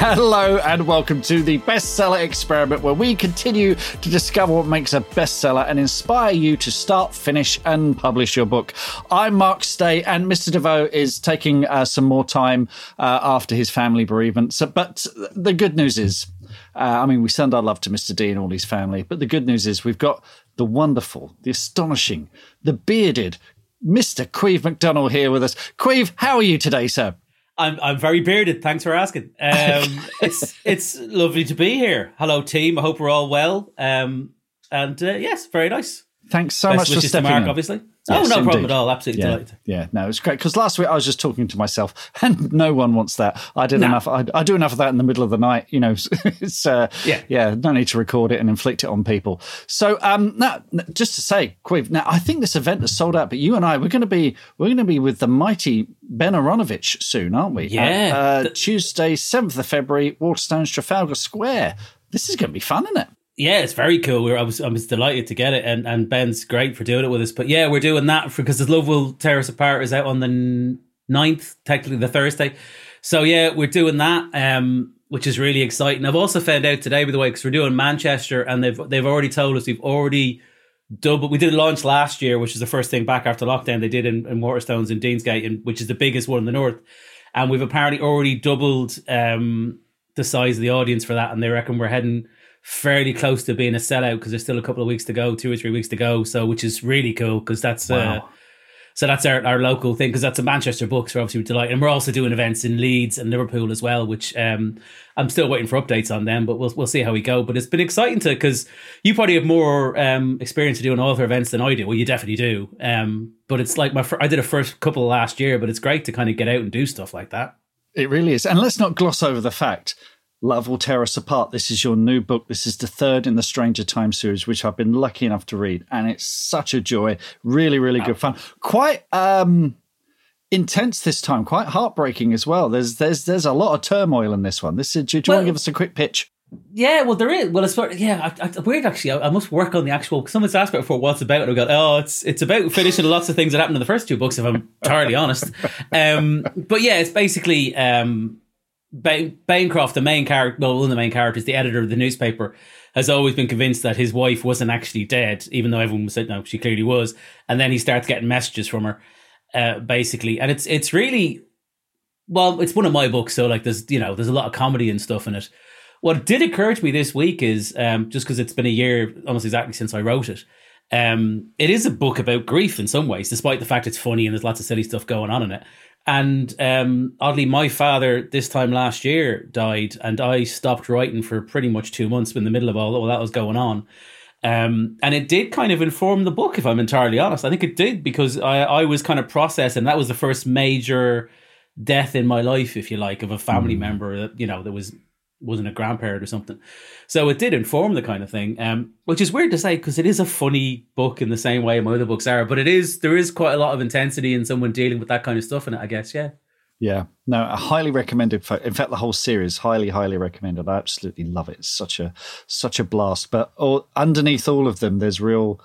Hello and welcome to the Bestseller Experiment, where we continue to discover what makes a bestseller and inspire you to start, finish, and publish your book. I'm Mark Stay, and Mr. Desvaux is taking uh, some more time uh, after his family bereavement. So, but the good news is, uh, I mean, we send our love to Mr. D and all his family, but the good news is we've got the wonderful, the astonishing, the bearded Mr. Caimh McDonnell here with us. Caimh, how are you today, sir? I'm I'm very bearded. Thanks for asking. Um, it's it's lovely to be here. Hello, team. I hope we're all well. Um, and uh, yes, very nice. Thanks so Best much for to stepping Mark, in. obviously. Yes, oh, no problem at all. Absolutely Yeah, delighted. yeah, no, it's great because last week I was just talking to myself, and no one wants that. I did No. enough. I, I do enough of that in the middle of the night. You know, it's uh, Yeah. yeah. No need to record it and inflict it on people. So, um, now just to say, Caimh. Now, I think this event has sold out, but you and I, we're going to be, we're going to be with the mighty Ben Aaronovitch soon, aren't we? Yeah. Uh, Tuesday, seventh of February, Waterstones, Trafalgar Square. This is going to be fun, isn't it? Yeah, it's very cool. We're, I was I was delighted to get it, and, and Ben's great for doing it with us. But yeah, we're doing that for because the Love Will Tear Us Apart is out on the n- 9th, technically the Thursday. So yeah, we're doing that, um, which is really exciting. I've also found out today, by the way, because we're doing Manchester, and they've they've already told us we've already doubled. We did a launch last year, which is the first thing back after lockdown. They did in, in Waterstones in Deansgate, and, which is the biggest one in the north. And we've apparently already doubled um, the size of the audience for that, and they reckon we're heading fairly close to being a sellout because there's still a couple of weeks to go, two or three weeks to go. So, which is really cool because that's uh, Wow. So that's our, our local thing because that's a Manchester book. So we're obviously delighted, and we're also doing events in Leeds and Liverpool as well, which um, I'm still waiting for updates on them, but we'll we'll see how we go. But it's been exciting to because you probably have more um, experience doing author events than I do. Well, you definitely do. Um, but it's like my fir- I did a first couple last year, but it's great to kind of get out and do stuff like that. It really is. And let's not gloss over the fact Love Will Tear Us Apart. This is your new book. This is the third in the Stranger Time series, which I've been lucky enough to read. And it's such a joy. Really, really good fun. Quite um intense this time, quite heartbreaking as well. There's there's there's a lot of turmoil in this one. This is do you, want to give us a quick pitch? Yeah, well, there is. Well, it's yeah, I, I, weird actually. I, I must work on the actual. Someone's asked me before what's about, and I go, oh, it's it's about finishing lots of things that happened in the first two books. If I'm entirely honest, um, but yeah, it's basically um, ba- Banecroft, the main character, well, one of the main characters, the editor of the newspaper, has always been convinced that his wife wasn't actually dead, even though everyone was said no, she clearly was. And then he starts getting messages from her, uh, basically, and it's it's really well, it's one of my books, so like there's you know there's a lot of comedy and stuff in it. What did occur to me this week is um, just because it's been a year almost exactly since I wrote it. Um, it is a book about grief in some ways, despite the fact it's funny and there's lots of silly stuff going on in it. And um, oddly, my father this time last year died, and I stopped writing for pretty much two months in the middle of all, all that was going on. Um, and it did kind of inform the book, if I'm entirely honest. I think it did because I, I was kind of processing. That was the first major death in my life, if you like, of a family member that you know that was wasn't a grandparent or something. So it did inform the kind of thing, um, which is weird to say because it is a funny book in the same way my other books are. But it is there is quite a lot of intensity in someone dealing with that kind of stuff in it. I guess, yeah. Yeah, no, I highly recommended. In fact, the whole series, highly, highly recommended. I absolutely love it. It's such a such a blast. But all, underneath all of them, there's real,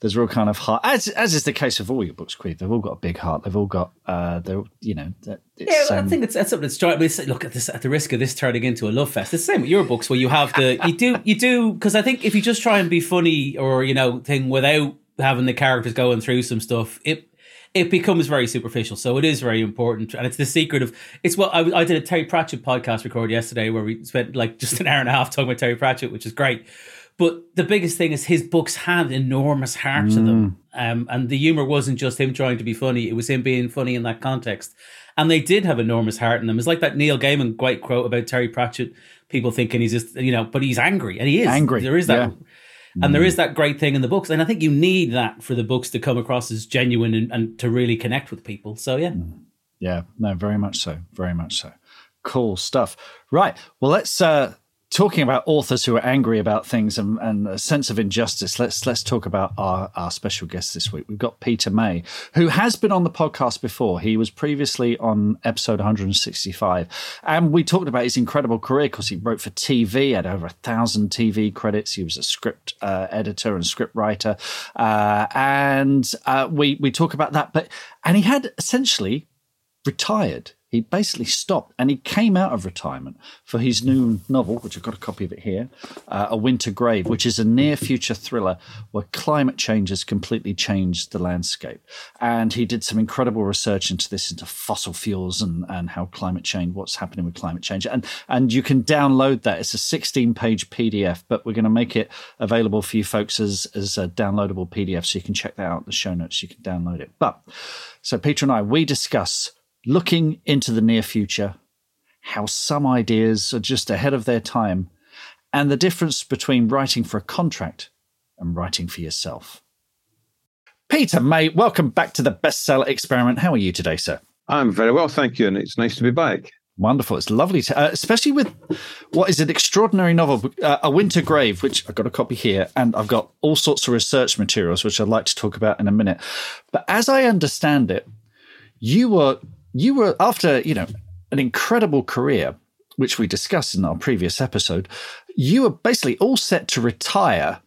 there's real kind of heart. As as is the case of all your books, Caimh. They've all got a big heart. They've all got, uh, they're you know, it's, Yeah, I um, think it's that's something that's trying. But look at this at the risk of this turning into a love fest. It's the same with your books where you have the you do you do because I think if you just try and be funny or you know thing without having the characters going through some stuff, it it becomes very superficial. So it is very important, and it's the secret of it's what I, I did a Terry Pratchett podcast record yesterday where we spent like just an hour and a half talking about Terry Pratchett, which is great. But the biggest thing is his books had enormous heart mm. to them. Um, and the humor wasn't just him trying to be funny, it was him being funny in that context. And they did have enormous heart in them. It's like that Neil Gaiman great quote about Terry Pratchett, people thinking he's just, you know, but he's angry. And he is. Angry. There is that. Yeah. And there mm. is that great thing in the books. And I think you need that for the books to come across as genuine and, and to really connect with people. So, yeah. Mm. Yeah, no, very much so. Very much so. Cool stuff. Right. Well, let's uh, talking about authors who are angry about things and, and, a sense of injustice, let's let's talk about our, our special guest this week. We've got Peter May, who has been on the podcast before. He was previously on episode 165, and we talked about his incredible career because he wrote for TV, had over a thousand TV credits. He was a script uh, editor and script writer, uh, and uh, we we talk about that. But and he had essentially retired he basically stopped and he came out of retirement for his new novel, which I've got a copy of it here, uh, A Winter Grave, which is a near future thriller where climate change has completely changed the landscape. And he did some incredible research into this, into fossil fuels and, and how climate change, what's happening with climate change. And, and you can download that. It's a 16 page PDF, but we're going to make it available for you folks as, as a downloadable PDF. So you can check that out in the show notes. You can download it. But so Peter and I, we discuss looking into the near future, how some ideas are just ahead of their time, and the difference between writing for a contract and writing for yourself. Peter May, welcome back to the bestseller experiment. How are you today, sir? I'm very well, thank you, and it's nice to be back. Wonderful. It's lovely, to, uh, especially with what is an extraordinary novel, uh, A Winter Grave, which I've got a copy here, and I've got all sorts of research materials, which I'd like to talk about in a minute. But as I understand it, you were you were after you know an incredible career, which we discussed in our previous episode. You were basically all set to retire,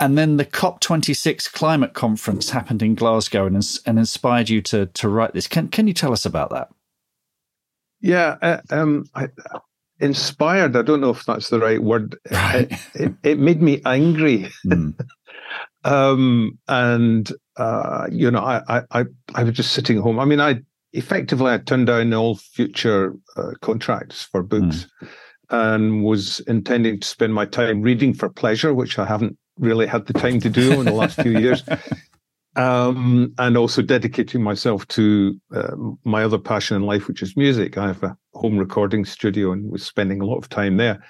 and then the COP twenty six climate conference happened in Glasgow and, and inspired you to to write this. Can can you tell us about that? Yeah, uh, um, I, inspired. I don't know if that's the right word. Right. It, it, it, made me angry. Mm. um, and uh, you know, I, I, I was just sitting home. I mean, I effectively I turned down all future uh, contracts for books mm. and was intending to spend my time reading for pleasure, which I haven't really had the time to do in the last few years. Um, and also dedicating myself to uh, my other passion in life, which is music. I have a home recording studio and was spending a lot of time there.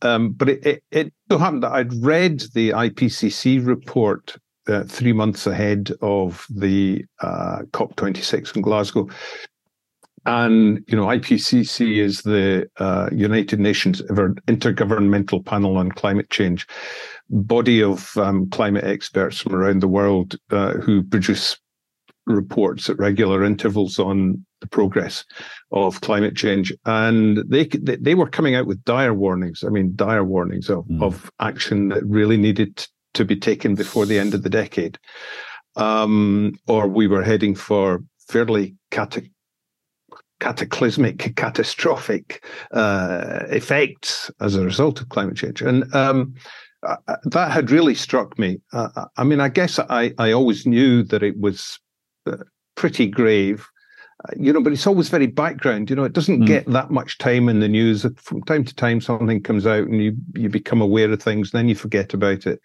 Um, but it, it, it so happened that I'd read the IPCC report uh, three months ahead of the uh, COP26 in Glasgow. And, you know, IPCC is the uh, United Nations Intergovernmental Panel on Climate Change, body of um, climate experts from around the world uh, who produce reports at regular intervals on the progress of climate change. And they they were coming out with dire warnings. I mean, dire warnings of, mm. of action that really needed to be taken before the end of the decade. Um, or we were heading for fairly cata- cataclysmic, catastrophic uh, effects as a result of climate change. And um, uh, that had really struck me. Uh, I mean, I guess I, I always knew that it was uh, pretty grave you know, but it's always very background. You know, it doesn't mm. get that much time in the news. From time to time, something comes out and you you become aware of things, then you forget about it.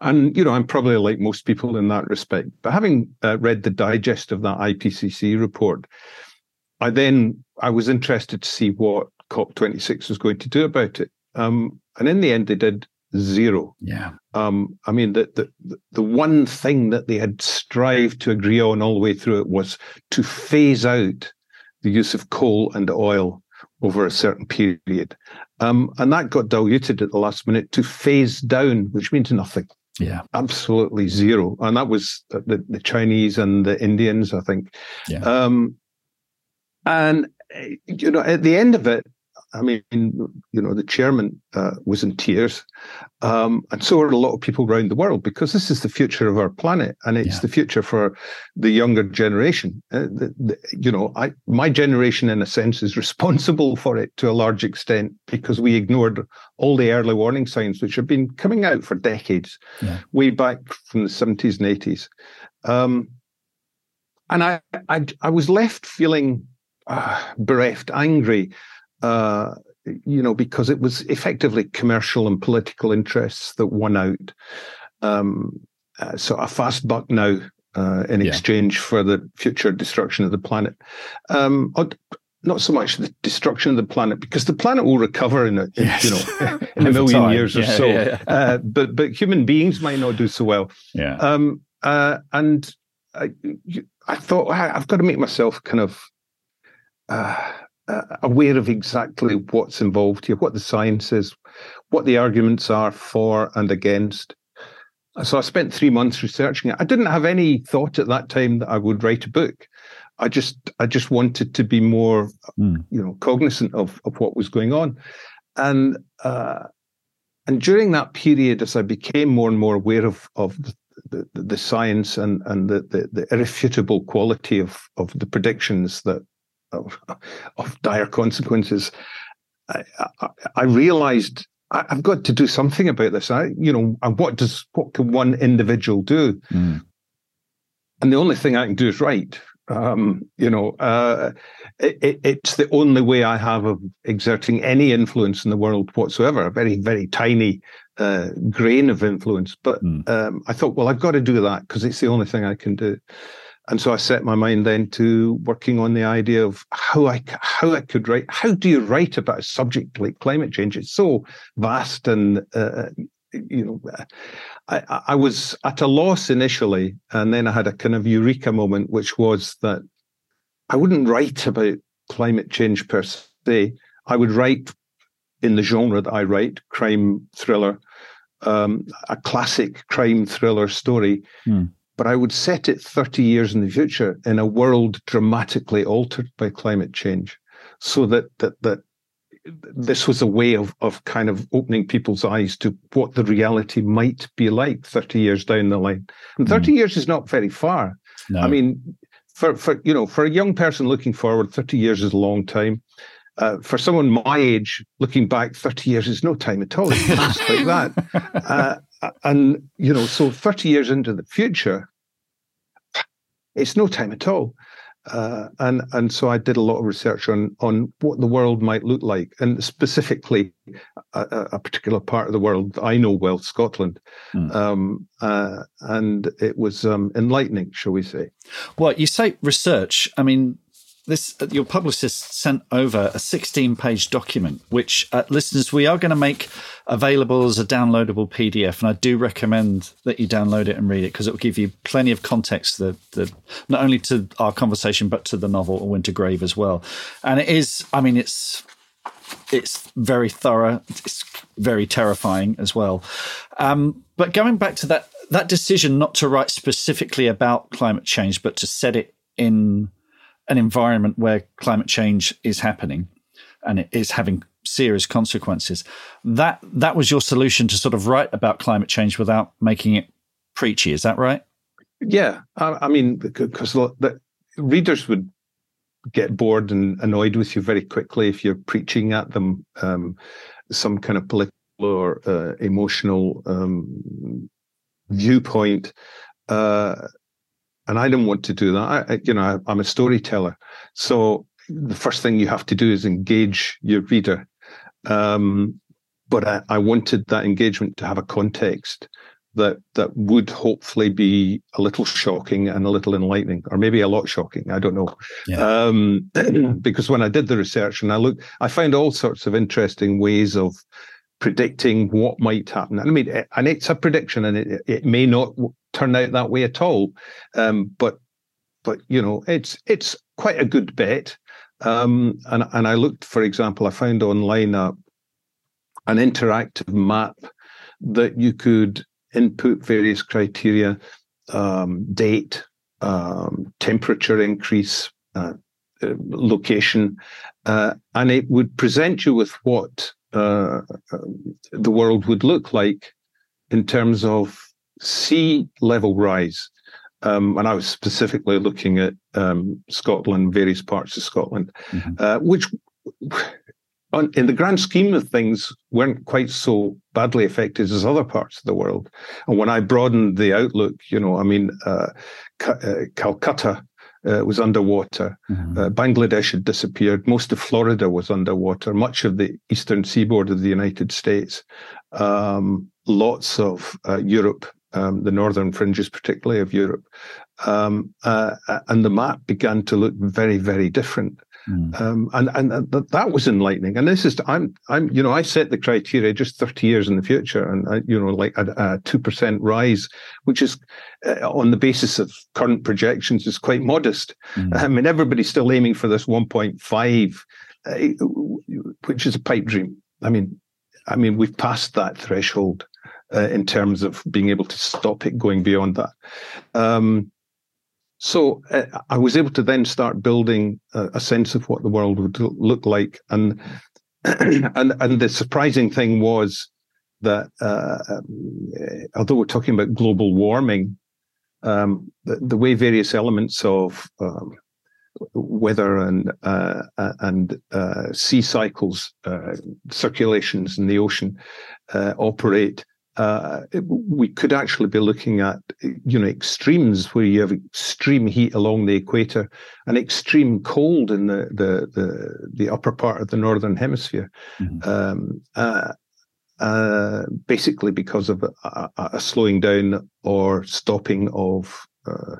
And you know, I'm probably like most people in that respect. But having uh, read the digest of that IPCC report, I then I was interested to see what COP26 was going to do about it. Um, and in the end, they did zero. Yeah. Um, I mean, the, the the one thing that they had strived to agree on all the way through it was to phase out the use of coal and oil over a certain period, um, and that got diluted at the last minute to phase down, which means nothing. Yeah, absolutely zero, and that was the, the Chinese and the Indians, I think. Yeah. Um, and you know, at the end of it, I mean, you know, the chairman uh, was in tears, um, and so are a lot of people around the world because this is the future of our planet, and it's yeah. the future for the younger generation. Uh, the, the, you know, I, my generation, in a sense, is responsible for it to a large extent because we ignored all the early warning signs which have been coming out for decades, yeah. way back from the seventies and eighties. Um, and I, I, I was left feeling uh, bereft, angry uh, you know, because it was effectively commercial and political interests that won out. Um, uh, so a fast buck now uh, in yeah. exchange for the future destruction of the planet. Um, not so much the destruction of the planet because the planet will recover in a yes. you know in a million time. years or yeah, so. Yeah, uh, but but human beings might not do so well. Yeah. Um, uh, and I, I thought I've got to make myself kind of uh, aware of exactly what's involved here, what the science is, what the arguments are for and against. So I spent three months researching it. I didn't have any thought at that time that I would write a book. I just I just wanted to be more, mm. you know, cognizant of of what was going on, and uh, and during that period, as I became more and more aware of of the, the, the science and and the, the, the irrefutable quality of of the predictions that of, of dire consequences, I, I, I realized I, have got to do something about this. I, you know, what does what can one individual do? Mm. And the only thing I can do is write. Um, you know, uh, it, it's the only way I have of exerting any influence in the world whatsoever. A very, very tiny uh, grain of influence. But mm. um, I thought, well, I've got to do that because it's the only thing I can do. And so I set my mind then to working on the idea of how I how I could write. How do you write about a subject like climate change? It's so vast and uh, you know, I, I was at a loss initially, and then I had a kind of eureka moment, which was that I wouldn't write about climate change per se. I would write in the genre that I write, crime thriller, um, a classic crime thriller story. Hmm. But I would set it 30 years in the future in a world dramatically altered by climate change, so that that that this was a way of of kind of opening people's eyes to what the reality might be like 30 years down the line. And 30 mm. years is not very far. No. I mean, for for you know, for a young person looking forward, 30 years is a long time. Uh, for someone my age, looking back 30 years is no time at all. It's like that. Uh, and, you know, so 30 years into the future, it's no time at all. Uh, and and so I did a lot of research on on what the world might look like, and specifically a, a particular part of the world I know well, Scotland. Mm. Um, uh, and it was um, enlightening, shall we say? Well, you say research. I mean, this your publicist sent over a 16 page document which uh, listeners we are going to make available as a downloadable pdf and i do recommend that you download it and read it because it will give you plenty of context the, the not only to our conversation but to the novel winter grave as well. And it is i mean it's it's very thorough it's very terrifying as well. Um, but going back to that that decision not to write specifically about climate change but to set it in an environment where climate change is happening and it is having serious consequences. That that was your solution to sort of write about climate change without making it preachy. Is that right? Yeah, I, I mean, because readers would get bored and annoyed with you very quickly if you're preaching at them um, some kind of political or uh, emotional um, viewpoint. Uh, and I didn't want to do that. I, you know, I, am a storyteller, so the first thing you have to do is engage your reader. Um, but I, I, wanted that engagement to have a context that that would hopefully be a little shocking and a little enlightening, or maybe a lot shocking. I don't know. Yeah. Um, because when I did the research and I looked, I found all sorts of interesting ways of predicting what might happen. I mean, and it's a prediction, and it, it may not turn out that way at all. Um, but but you know, it's it's quite a good bet. Um, and and I looked, for example, I found online a, an interactive map that you could input various criteria, um, date, um, temperature increase, uh, uh, location, uh, and it would present you with what uh, the world would look like in terms of sea level rise. Um, and I was specifically looking at um, Scotland, various parts of Scotland, mm-hmm. uh, which, on, in the grand scheme of things, weren't quite so badly affected as other parts of the world. And when I broadened the outlook, you know, I mean, uh, uh, Calcutta uh, was underwater. Mm-hmm. Uh, Bangladesh had disappeared. Most of Florida was underwater. Much of the eastern seaboard of the United States. Um, lots of uh, Europe, um, the northern fringes, particularly of Europe. Um, uh, and the map began to look very, very different. Mm. Um, and and that was enlightening. And this is I'm I'm you know I set the criteria just 30 years in the future, and I, you know like a two percent rise, which is uh, on the basis of current projections is quite modest. Mm. I mean everybody's still aiming for this 1.5, uh, which is a pipe dream. I mean, I mean we've passed that threshold uh, in terms of being able to stop it going beyond that. Um, so uh, I was able to then start building a, a, sense of what the world would look like, and and and the surprising thing was that uh, um, although we're talking about global warming, um, the, the, way various elements of um, weather and uh, and uh, sea cycles, uh, circulations in the ocean uh, operate uh, we could actually be looking at you know extremes where you have extreme heat along the equator and extreme cold in the the the, the upper part of the northern hemisphere mm-hmm. um, uh, uh, basically because of a, a, slowing down or stopping of uh,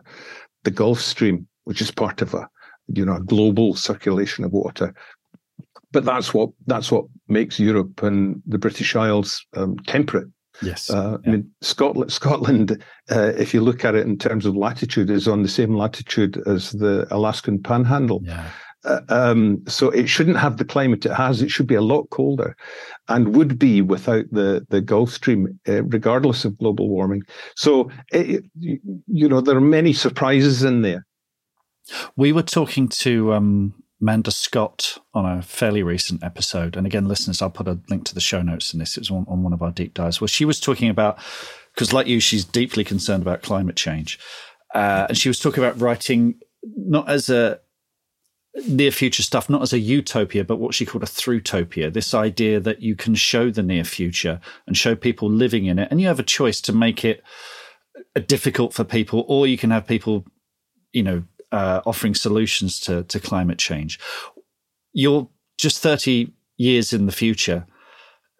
the Gulf Stream, which is part of a you know a global circulation of water. But that's what that's what makes Europe and the British Isles um, temperate Yes. Uh, yeah. I mean, Scotland, Scotland uh, if you look at it in terms of latitude, is on the same latitude as the Alaskan Panhandle. Yeah. Uh, um, so it shouldn't have the climate it has. It should be a lot colder, and would be without the the Gulf Stream, uh, regardless of global warming. So it, you know there are many surprises in there. We were talking to um, Manda Scott on a fairly recent episode. And again, listeners, I'll put a link to the show notes in this. It was on, on one of our deep dives where she was talking about, because like you, she's deeply concerned about climate change. Uh, and she was talking about writing not as a near future stuff, not as a utopia, but what she called a thrutopia. This idea that you can show the near future and show people living in it. And you have a choice to make it difficult for people, or you can have people, you know, uh, offering solutions to, to climate change. You're just 30 years in the future,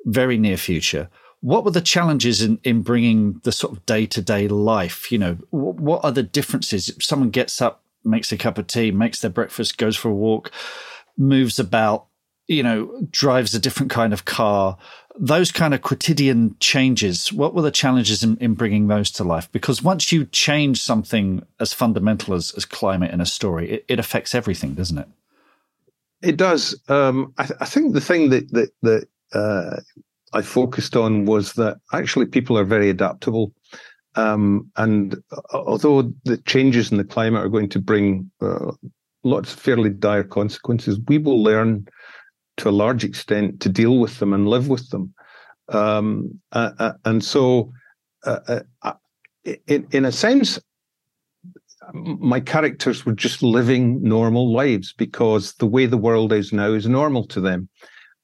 very near future. What were the challenges in, in bringing the sort of day to day life? You know, what are the differences? If someone gets up, makes a cup of tea, makes their breakfast, goes for a walk, moves about, you know, drives a different kind of car, those kind of quotidian changes, what were the challenges in, in, bringing those to life? Because once you change something as fundamental as, as climate in a story, it, it affects everything, doesn't it? It does. Um, I, th- I, think the thing that that, that uh, I focused on was that actually people are very adaptable, um, and although the changes in the climate are going to bring uh, lots of fairly dire consequences, we will learn to a large extent to deal with them and live with them. Um, uh, uh, and so, uh, uh, uh, in, in a sense, my characters were just living normal lives because the way the world is now is normal to them.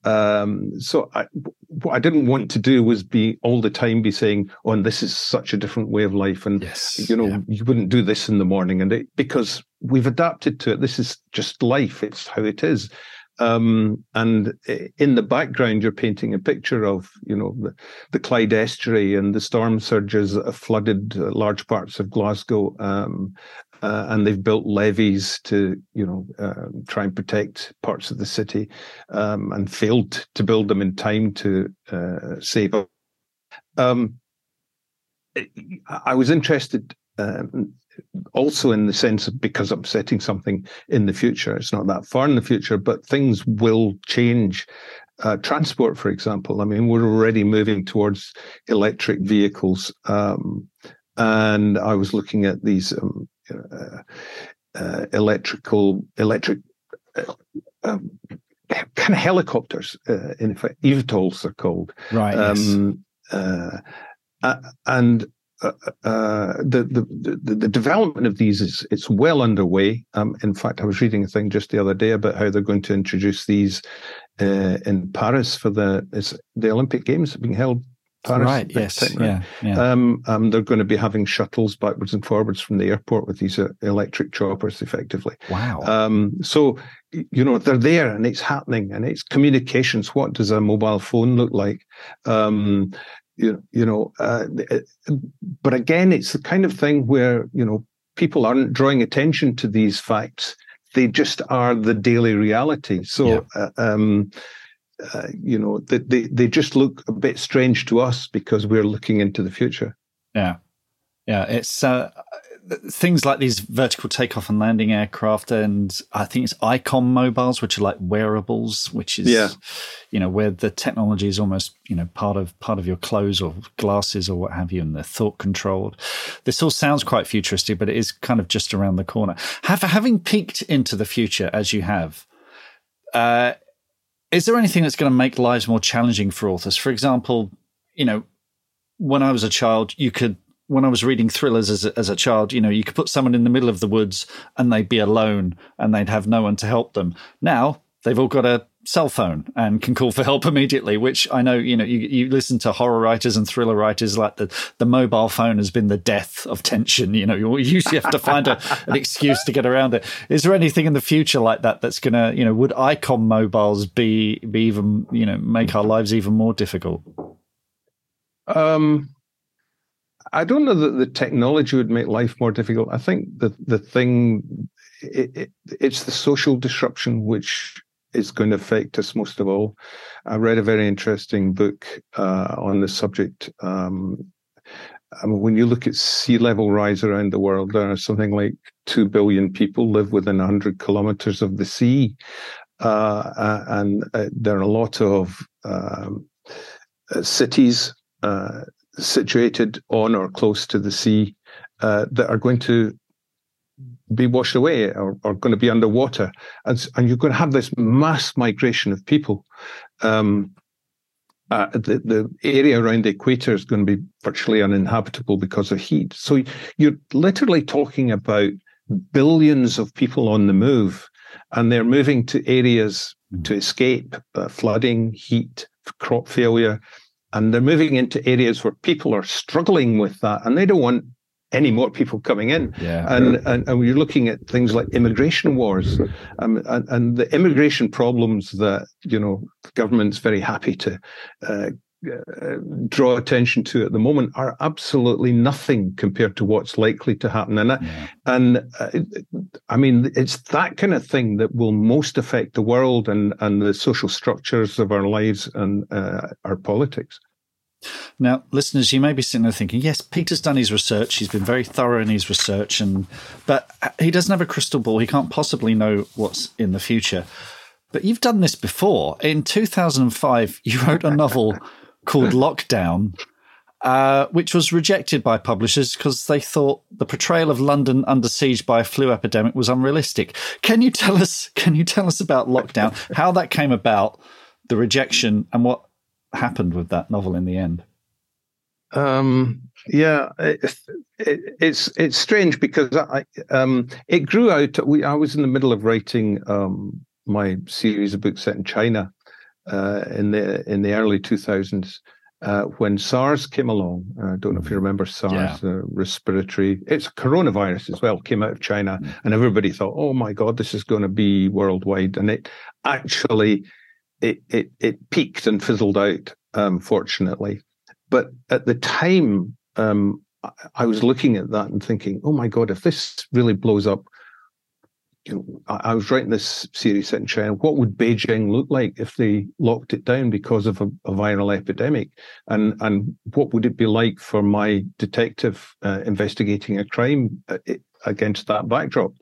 Um, so I, what I didn't want to do was be all the time be saying, "Oh, and this is such a different way of life," and yes, you know, yeah. you wouldn't do this in the morning, and it, because we've adapted to it. This is just life; it's how it is. Um, and in the background, you're painting a picture of, you know, the, the Clyde estuary and the storm surges that have flooded uh, large parts of Glasgow. Um, uh, and they've built levees to, you know, uh, try and protect parts of the city, um, and failed to build them in time to uh, save. Um, I was interested um, also in the sense of because I'm setting something in the future. It's not that far in the future, but things will change. Uh, transport, for example, I mean, we're already moving towards electric vehicles. Um, and I was looking at these um, uh, uh, electrical, electric uh, um, kind of helicopters, uh, in fact, eVTOLs are called. Right. Um, yes. Uh, and uh, uh, the, the, the the development of these is it's well underway. Um, in fact, I was reading a thing just the other day about how they're going to introduce these uh, in Paris for the the Olympic Games being held Paris. Right. Yes. Right? Yeah. yeah. Um, um, they're going to be having shuttles backwards and forwards from the airport with these uh, electric choppers, effectively. Wow. Um, so you know they're there and it's happening and it's communications. What does a mobile phone look like? Um, you, you know, uh, but again, it's the kind of thing where you know people aren't drawing attention to these facts. They just are the daily reality. So. Yeah. Uh, um, uh, you know, they, they, they just look a bit strange to us because we're looking into the future. Yeah. Yeah. It's uh, things like these vertical takeoff and landing aircraft, and I think it's Icom mobiles, which are like wearables, which is, yeah. you know, where the technology is almost, you know, part of part of your clothes or glasses or what have you, and they're thought controlled. This all sounds quite futuristic, but it is kind of just around the corner. Have, having peeked into the future as you have, uh, is there anything that's going to make lives more challenging for authors? For example, you know, when I was a child, you could, when I was reading thrillers as a, as a child, you know, you could put someone in the middle of the woods and they'd be alone and they'd have no one to help them. Now they've all got a cell phone and can call for help immediately, which I know, you know, you, you listen to horror writers and thriller writers like the, the mobile phone has been the death of tension. You know, you usually have to find a, an excuse to get around it. Is there anything in the future like that that's going to, you know, would Icom mobiles be, be even, you know, make our lives even more difficult? Um, I don't know that the technology would make life more difficult. I think the the thing it, it, it's the social disruption which is going to affect us most of all. I read a very interesting book uh, on the subject. Um, I mean, when you look at sea level rise around the world, there are something like 2 billion people live within 100 kilometers of the sea. Uh, uh, and uh, there are a lot of um, uh, cities uh, situated on or close to the sea that are going to be washed away or, or going to be underwater. And, and you're going to have this mass migration of people. Um, uh, the, the area around the equator is going to be virtually uninhabitable because of heat. So you're literally talking about billions of people on the move, and they're moving to areas to escape uh, flooding, heat, crop failure. And they're moving into areas where people are struggling with that, and they don't want any more people coming in. Yeah. And, and, and you're looking at things like immigration wars um, and, and the immigration problems that, you know, the government's very happy to uh, uh, draw attention to at the moment are absolutely nothing compared to what's likely to happen. And, yeah. and uh, I mean, it's that kind of thing that will most affect the world and, and the social structures of our lives and uh, our politics. Now, listeners, you may be sitting there thinking, yes, Peter's done his research. He's been very thorough in his research, and but he doesn't have a crystal ball. He can't possibly know what's in the future. But you've done this before. In 2005, you wrote a novel called Lockdown, uh, which was rejected by publishers because they thought the portrayal of London under siege by a flu epidemic was unrealistic. Can you tell us? Can you tell us about Lockdown? How that came about, the rejection, and what happened with that novel in the end? Um, yeah, it, it, it's it's strange because I um, it grew out. We I was in the middle of writing um, my series of books set in China uh, in the in the early two thousands. Uh, when SARS came along, I don't know if you mm-hmm. remember SARS, yeah. uh, respiratory, it's coronavirus as well, came out of China, mm. and everybody thought, oh my God, this is going to be worldwide. And it actually it it it peaked and fizzled out, um, fortunately. But at the time, um, I was looking at that and thinking, "Oh my God, if this really blows up." You know, I, I was writing this series in China. What would Beijing look like if they locked it down because of a, a viral epidemic? And and what would it be like for my detective uh, investigating a crime uh, against that backdrop?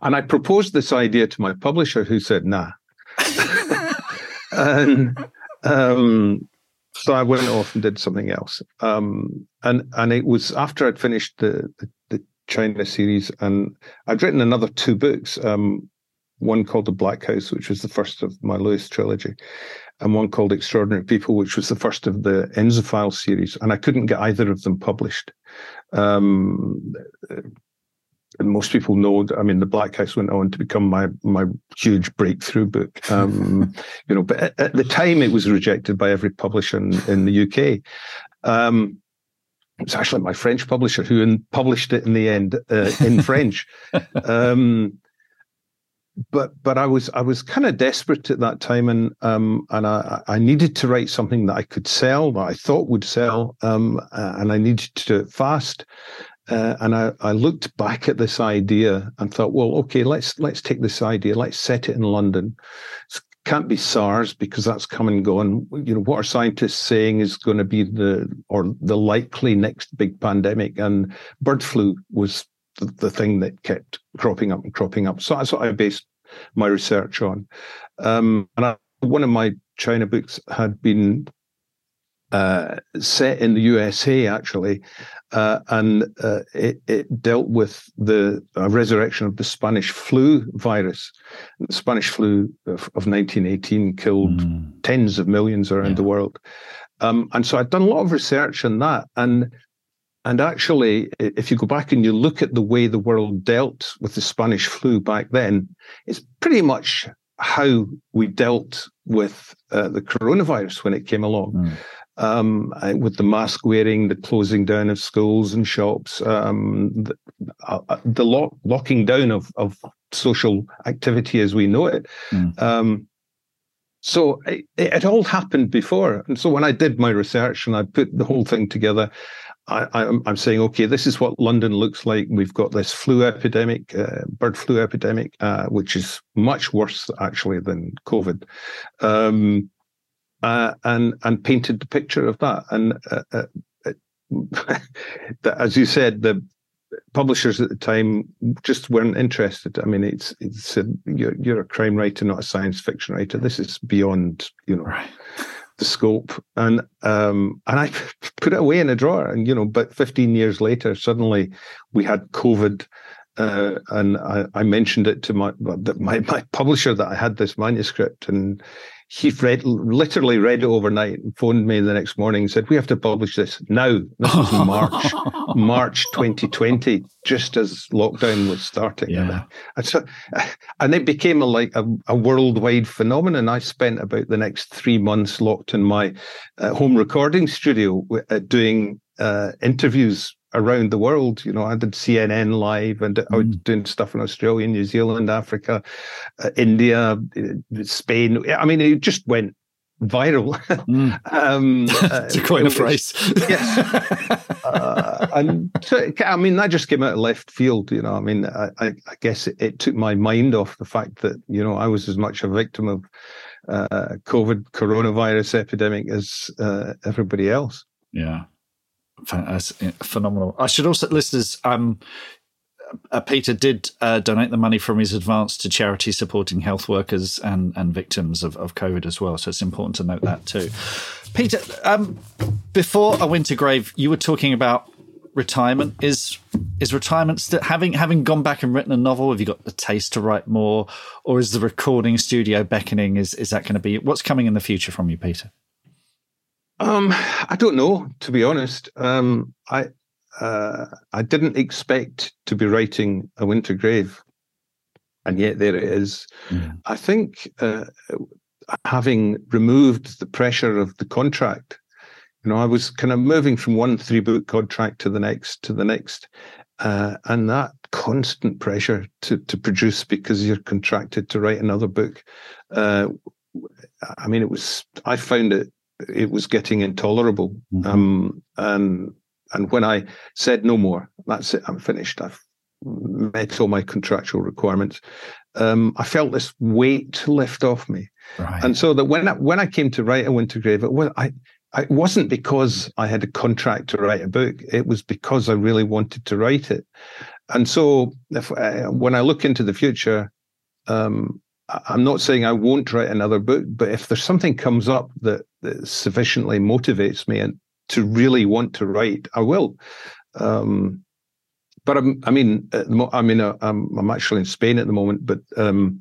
And I proposed this idea to my publisher, who said, "Nah, and um, so I went off and did something else. Um, and and it was after I'd finished the, the, the China series, and I'd written another two books. Um, one called The Black House, which was the first of my Lewis trilogy, and one called Extraordinary People, which was the first of the Enzo Files series. And I couldn't get either of them published. Um, most people know. I mean, the Black House went on to become my my huge breakthrough book. Um, you know, but at, at, the time, it was rejected by every publisher in, in the UK. Um, it was actually my French publisher who published it in the end uh, in French. Um, but but I was I was kind of desperate at that time, and um, and I, I needed to write something that I could sell, that I thought would sell, um, and I needed to do it fast. Uh, and I, I looked back at this idea and thought, well, okay, let's let's take this idea, let's set it in London. It can't be SARS because that's come and gone. You know, what are scientists saying is going to be the or the likely next big pandemic? And bird flu was the, the thing that kept cropping up and cropping up. So that's what I based my research on. Um, and I, one of my China books had been uh, set in the USA actually, uh, and uh, it, it, dealt with the uh, resurrection of the Spanish flu virus. The Spanish flu of, of 1918 killed mm. tens of millions around yeah. the world. Um, and so I'd done a lot of research on that. And and actually, if you go back and you look at the way the world dealt with the Spanish flu back then, it's pretty much how we dealt with uh, the coronavirus when it came along. Mm um, with the mask wearing, the closing down of schools and shops, um, the, uh, uh the lock, locking down of, of social activity as we know it. Mm. Um, so it, it, all happened before. And so when I did my research and I put the whole thing together, I, am saying, okay, this is what London looks like. We've got this flu epidemic, uh, bird flu epidemic, uh, which is much worse actually than COVID. Um, uh, and and painted the picture of that. And uh, uh, uh as you said, the publishers at the time just weren't interested. I mean, it's it's a, you're you're a crime writer, not a science fiction writer. This is beyond you know. Right. The scope and um, and I put it away in a drawer, and you know, but 15 years later, suddenly we had COVID, uh, and I, I, mentioned it to my, my my publisher that I had this manuscript, and he read literally read it overnight and phoned me the next morning and said, We have to publish this now. This was March, March 2020, just as lockdown was starting. Yeah. And so and it became a like a, a, worldwide phenomenon. I spent about the next three months locked in my uh, home recording studio uh, doing uh, interviews around the world. You know, I did CNN live and. I was mm. doing stuff in Australia, New Zealand, Africa, uh, India, uh, Spain. I mean, it just went viral. Mm. um, uh, to coin a phrase. yes. uh, and so, I mean, that just came out of left field. You know, I mean, I, I guess it, it, took my mind off the fact that, you know, I was as much a victim of uh, COVID coronavirus epidemic as uh, everybody else. Yeah. That's phenomenal. I should also, listeners, um, uh, Peter did uh, donate the money from his advance to charity supporting health workers and, and victims of, of COVID as well. So it's important to note that too. Peter, um, before I went to grave, you were talking about retirement. Is is retirement still having having gone back and written a novel? Have you got the taste to write more, or is the recording studio beckoning? Is is that going to be what's coming in the future from you, Peter? Um, I don't know, to be honest. Um, I uh, I didn't expect to be writing a winter grave, and yet there it is. Mm. I think uh, having removed the pressure of the contract, you know, I was kind of moving from one three book contract to the next to the next, uh, and that constant pressure to to produce because you're contracted to write another book. Uh, I mean, it was. I found it it was getting intolerable. Mm-hmm. Um, and and when I said no more, that's it, I'm finished. I've met all my contractual requirements. Um, I felt this weight lift off me, right. and so that when I, when I came to write a Winter Grave, it was I. It wasn't because I had a contract to write a book. It was because I really wanted to write it. And so, if, uh, when I look into the future, um, I'm not saying I won't write another book, but if there's something comes up that, that sufficiently motivates me and to really want to write, I will. Um, but I'm, I mean, I mean, uh, I'm, I'm actually in Spain at the moment, but um,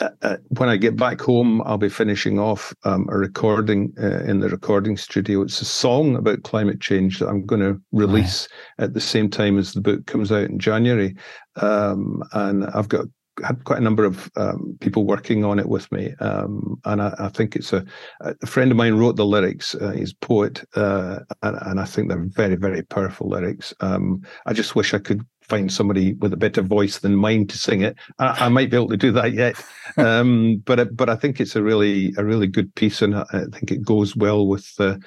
uh, uh, when I get back home, I'll be finishing off um, a recording uh, in the recording studio. It's a song about climate change that I'm going to release right. at the same time as the book comes out in January. Um, and I've got had quite a number of um, people working on it with me, um, and I, I, think it's a a friend of mine wrote the lyrics. Uh, he's poet, uh, and, and, I think they're very very powerful lyrics. Um, I just wish I could find somebody with a better voice than mine to sing it. I, I might be able to do that yet, um, but but I think it's a really a really good piece, and I, think it goes well with the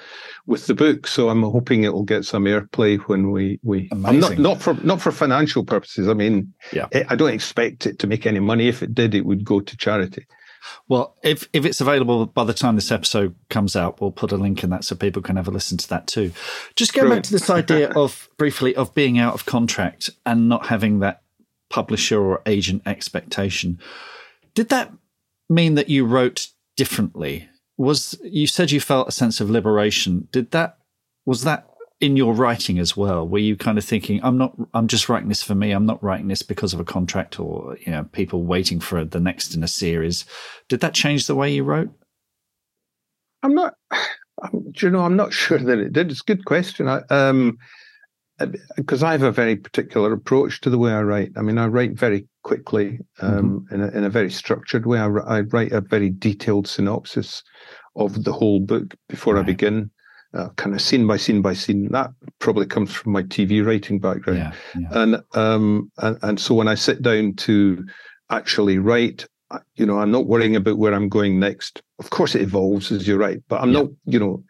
with the book. So I'm hoping it will get some airplay when we we. I'm not not for not for financial purposes. I mean, yeah. I don't expect it to make any money. If it did, it would go to charity. Well, if if it's available by the time this episode comes out, we'll put a link in that so people can have a listen to that too. Just going back to this idea of briefly of being out of contract and not having that publisher or agent expectation. Did that mean that you wrote differently? Was you said you felt a sense of liberation? Did that was that in your writing as well were you kind of thinking i'm not i'm just writing this for me i'm not writing this because of a contract or you know people waiting for the next in a series did that change the way you wrote i'm not I'm, you know i'm not sure that it did it's a good question I, um because I have a very particular approach to the way I write. I mean, I write very quickly um, mm-hmm. in, a, in a very structured way. I, I, write a very detailed synopsis of the whole book before right. I begin uh, kind of scene by scene by scene. That probably comes from my TV writing background, yeah, yeah. and um, and and so when I sit down to actually write, you know, I'm not worrying about where I'm going next. Of course, it evolves as you write, but I'm yeah. not, you know,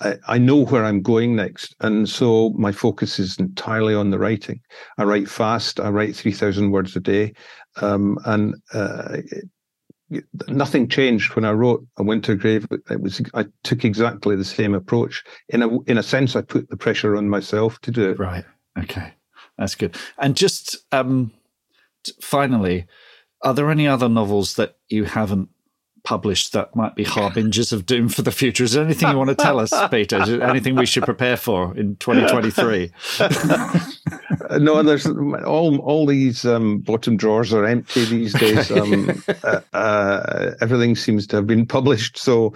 I, I know where I'm going next, and so my focus is entirely on the writing. I write fast. I write three thousand words a day, um, and uh, nothing changed when I wrote A Winter Grave. It was I took exactly the same approach. In a in a sense, I put the pressure on myself to do it. Right. Okay. That's good. And just um, finally, are there any other novels that you haven't published that might be harbingers of doom for the future. Is there anything you want to tell us, Peter? Is there anything we should prepare for in 2023? no, there's all all these um, bottom drawers are empty these days. Um, uh, uh, everything seems to have been published. So,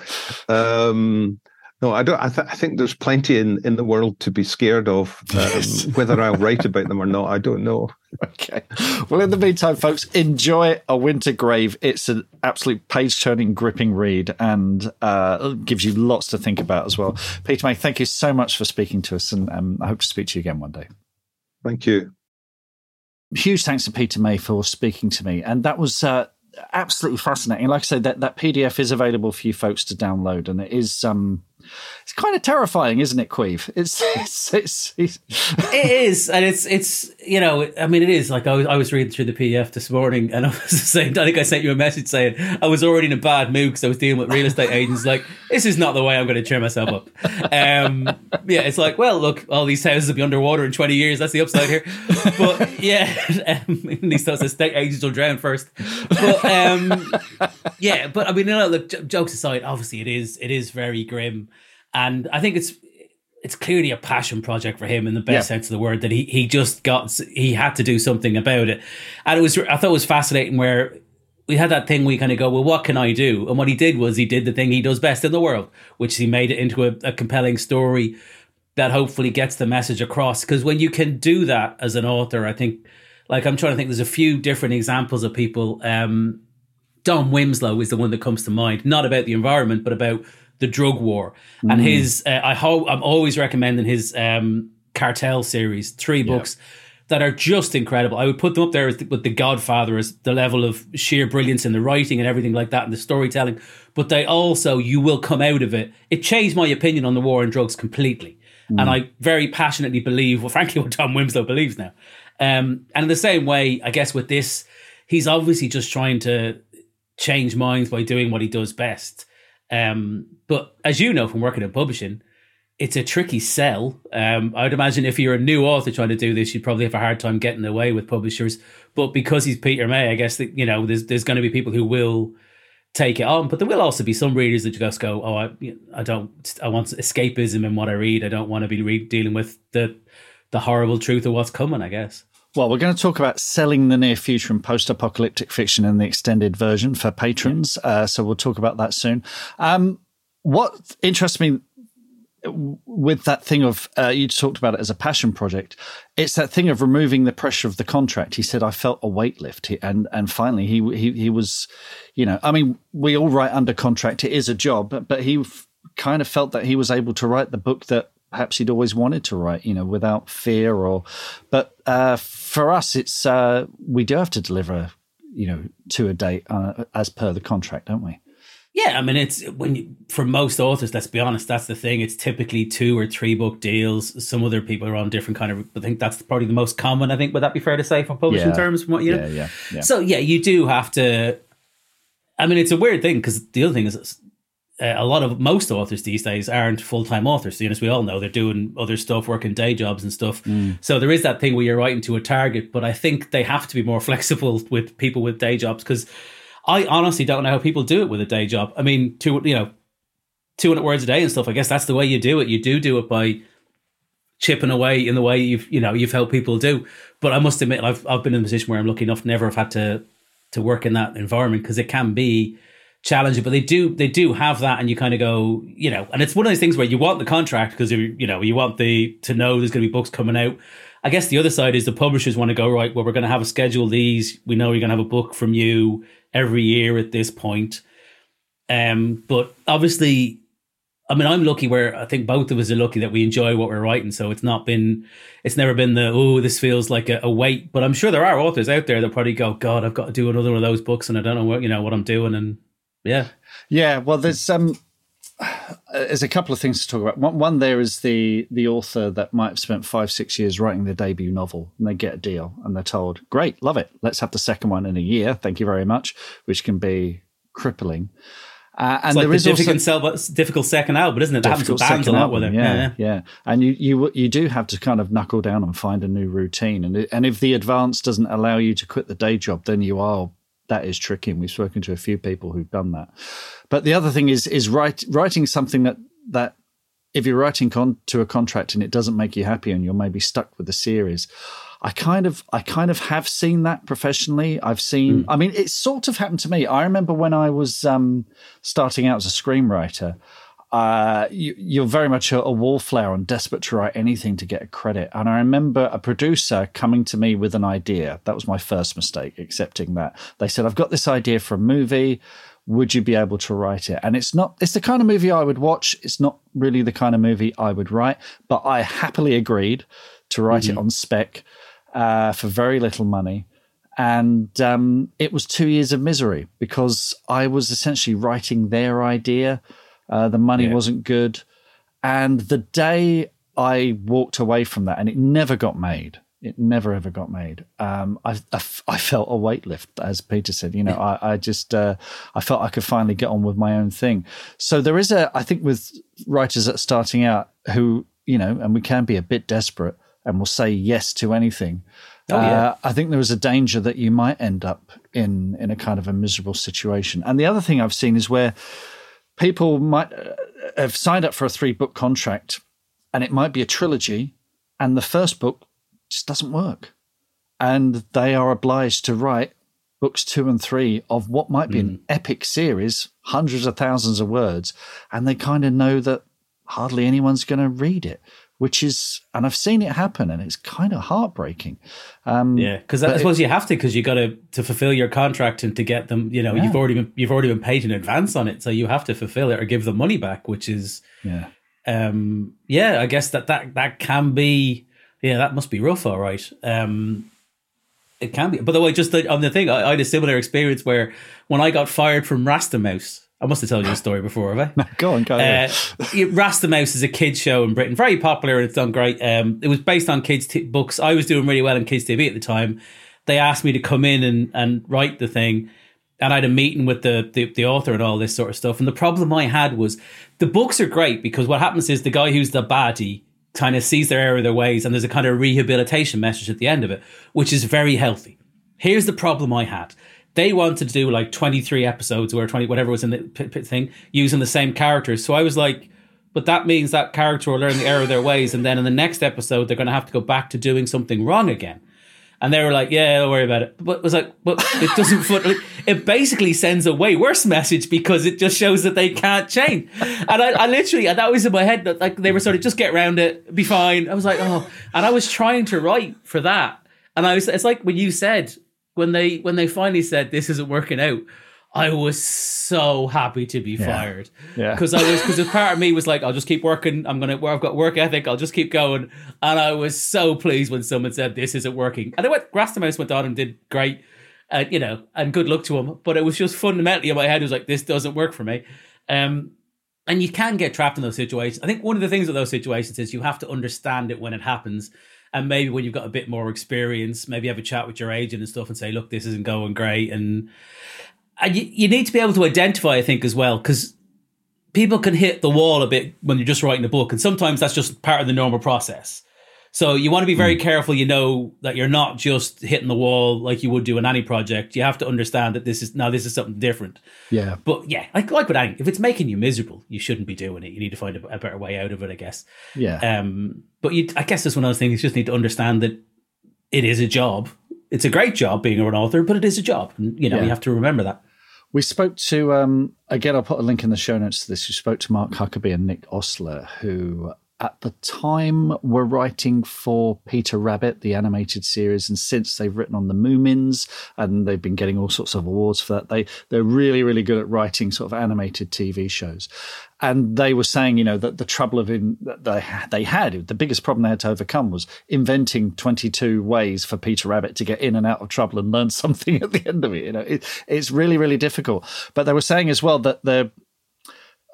um, no, I don't. I, th- I, think there's plenty in, in the world to be scared of. Um, yes. whether I'll write about them or not, I don't know. Okay. Well, in the meantime, folks, enjoy A Winter Grave. It's an absolute page turning, gripping read and uh, gives you lots to think about as well. Peter May, thank you so much for speaking to us, and um, I hope to speak to you again one day. Thank you. Huge thanks to Peter May for speaking to me. And that was. Uh, absolutely fascinating. Like I said, that, that PDF is available for you folks to download, and it is um, it's kind of terrifying, isn't it, Caimh? It's, it's, it's, it's it is, and it's it's you know, I mean, it is. Like I was I was reading through the PDF this morning, and I was saying, I think I sent you a message saying I was already in a bad mood because I was dealing with real estate agents. Like this is not the way I'm going to cheer myself up. Um, yeah, it's like, well, look, all these houses will be underwater in 20 years. That's the upside here. But yeah, um, these estate agents will drown first. But um, yeah, but I mean, you know, look, jokes aside, obviously it is it is very grim and I think it's it's clearly a passion project for him in the best yeah. sense of the word that he he just got he had to do something about it, and it was I thought it was fascinating where we had that thing we kind of go well what can I do? And what he did was he did the thing he does best in the world which he made it into a, a compelling story that hopefully gets the message across. Because when you can do that as an author I think like I'm trying to think there's a few different examples of people um Don Winslow is the one that comes to mind. Not about the environment but about the drug war, mm. and his uh, I hope I'm always recommending his um, cartel series, three books. Yeah. That are just incredible. I would put them up there the, with The Godfather as the level of sheer brilliance in the writing and everything like that and the storytelling. But they also, you will come out of it. It changed my opinion on the war on drugs completely. Mm. And I very passionately believe, well, frankly, what Don Winslow believes now. Um, and in the same way, I guess with this, he's obviously just trying to change minds by doing what he does best. Um, but as you know from working in publishing, it's a tricky sell. Um, I would imagine if you're a new author trying to do this, you'd probably have a hard time getting away with publishers. But because he's Peter May, I guess that you know there's there's going to be people who will take it on. But there will also be some readers that just go, "Oh, I, I don't, I want escapism in what I read. I don't want to be re- dealing with the the horrible truth of what's coming." I guess. Well, we're going to talk about selling the near future and post apocalyptic fiction in the extended version for patrons. Uh, so we'll talk about that soon. Um, what interests me with that thing of uh, you talked about it as a passion project it's that thing of removing the pressure of the contract he said i felt a weight lift he, and and finally he, he he was you know i mean we all write under contract it is a job but, he kind of felt that he was able to write the book that perhaps he'd always wanted to write you know without fear or but uh, for us it's uh, we do have to deliver you know to a date uh, as per the contract don't we yeah, I mean, it's when you, for most authors, let's be honest, that's the thing. It's typically two or three book deals. Some other people are on different kind of. I think that's probably the most common. I think would that be fair to say for publishing Yeah. terms? From what you know, yeah yeah yeah So yeah, you do have to. I mean, it's a weird thing because the other thing is, uh, a lot of most authors these days aren't full time authors. You know, as we all know, they're doing other stuff, working day jobs and stuff. So there is that thing where you're writing to a target, but I think they have to be more flexible with people with day jobs because I honestly don't know how people do it with a day job. I mean, two you know, two hundred words a day and stuff. I guess that's the way you do it. You do do it by chipping away in the way you've you know you've helped people do. But I must admit, I've I've been in a position where I'm lucky enough never have had to to work in that environment because it can be challenging. But they do they do have that, and you kind of go, you know, and it's one of those things where you want the contract because you you know you want the to know there's going to be books coming out. I guess the other side is the publishers want to go right. Well, we're going to have a schedule these. We know you're going to have a book from you every year at this point. Um, but obviously, I mean, I'm lucky where I think both of us are lucky that we enjoy what we're writing. So it's not been, it's never been the, oh, this feels like a, a weight. But I'm sure there are authors out there that probably go, God, I've got to do another one of those books and I don't know what, you know, what I'm doing. And yeah. Yeah, well, there's um, there's a couple of things to talk about. One, one there is the the author that might have spent five six years writing their debut novel, and they get a deal, and they're told, "Great, love it. Let's have the second one in a year. Thank you very much," which can be crippling. Uh, and It's like there the is also difficult, sell, difficult second album, but isn't it? That happens with difficult bands a lot with it. Yeah. Yeah, yeah, And you you you do have to kind of knuckle down and find a new routine. And and if the advance doesn't allow you to quit the day job, then you are that is tricky. And we've spoken to a few people who've done that. But the other thing is is write, writing something that that if you're writing con- to a contract and it doesn't make you happy and you're maybe stuck with the series. I kind of I kind of have seen that professionally. I've seen I mean it sort of happened to me. I remember when I was um, starting out as a screenwriter, uh, you, you're very much a, a wallflower and desperate to write anything to get a credit. And I remember a producer coming to me with an idea. That was my first mistake, accepting that. They said, I've got this idea for a movie. Would you be able to write it? And it's not, it's the kind of movie I would watch. It's not really the kind of movie I would write, but I happily agreed to write it on spec uh, for very little money. And um, it was two years of misery because I was essentially writing their idea. Uh, the money Yeah. wasn't good. And the day I walked away from that, and it never got made, it never ever got made. Um, I, I I felt a weight lift, as Peter said. You know, I, I just uh, I felt I could finally get on with my own thing. So there is a, I think, with writers that are starting out who you know, and we can be a bit desperate and will say yes to anything. Oh, yeah. Uh, I think there is a danger that you might end up in in a kind of a miserable situation. And the other thing I've seen is where people might uh, have signed up for a three book contract and it might be a trilogy and the first book just doesn't work. And they are obliged to write books two and three of what might be an epic series hundreds of thousands of words and they kind of know that hardly anyone's going to read it which is and i've seen it happen and it's kind of heartbreaking um, Yeah, because I But it- suppose you have to because you got to to fulfill your contract and to get them. You know, you've already been you've already been paid in advance on it, so you have to fulfill it or give the money back, which is yeah um yeah, I guess that that that can be yeah, that must be rough, all right. Um it can be. By the way, just the, on the thing, I, I had a similar experience where when I got fired from Rastamouse, I must have told you a story before, have I? go on go Uh, ahead. Rastamouse is a kids show in Britain, very popular and it's done great. Um, it was based on kids' t- books. I was doing really well in kids' TV at the time. They asked me to come in and, and write the thing, and I had a meeting with the, the the author and all this sort of stuff. And the problem I had was the books are great because what happens is the guy who's the baddie kind of sees their error of their ways, and there's a kind of rehabilitation message at the end of it, which is very healthy. Here's the problem I had. They wanted to do like 23 episodes or 20, whatever was in the p- p- thing, using the same characters. So I was like, but that means that character will learn the error of their ways. And then in the next episode, they're going to have to go back to doing something wrong again. And they were like, "Yeah, don't worry about it." But it was like, "But it doesn't." Foot, like, it basically sends a way worse message because it just shows that they can't change. And I, I literally, and that was in my head that like they were sort of just get around it, be fine. I was like, "Oh," and I was trying to write for that, and I was. It's like when you said when they when they finally said this isn't working out. I was so happy to be Yeah. fired. Yeah. Because I was because a part of me was like, I'll just keep working. I'm gonna where I've got work ethic. I'll just keep going. And I was so pleased when someone said this isn't working. And I went, Rastamouse went on and did great. Uh, you know, and good luck to him. But it was just fundamentally in my head it was like, this doesn't work for me. Um, and you can get trapped in those situations. I think one of the things with those situations is you have to understand it when it happens. And maybe when you've got a bit more experience, maybe have a chat with your agent and stuff and say, look, this isn't going great. And and you, you need to be able to identify, I think, as well, because people can hit the wall a bit when you're just writing a book, and sometimes that's just part of the normal process. So you want to be very careful. You know that you're not just hitting the wall like you would do in any project. You have to understand that this is now this is something different. Yeah. But yeah, like like with anything, if it's making you miserable, you shouldn't be doing it. You need to find a, a better way out of it, I guess. Yeah. Um, but you, I guess it's one of those things. You just need to understand that it is a job. It's a great job being an author, but it is a job. And, you know, Yeah. you have to remember that. We spoke to um, again. I'll put a link in the show notes to this. We spoke to Mark Huckerby and Nick Ostler, who at the time were writing for Peter Rabbit, the animated series, and since they've written on the Moomins, and they've been getting all sorts of awards for that. They they're really really good at writing sort of animated TV shows. And they were saying, you know, that the trouble of in that they they had the biggest problem they had to overcome was inventing twenty two ways for Peter Rabbit to get in and out of trouble and learn something at the end of it. You know, it, it's really really difficult. But they were saying as well that the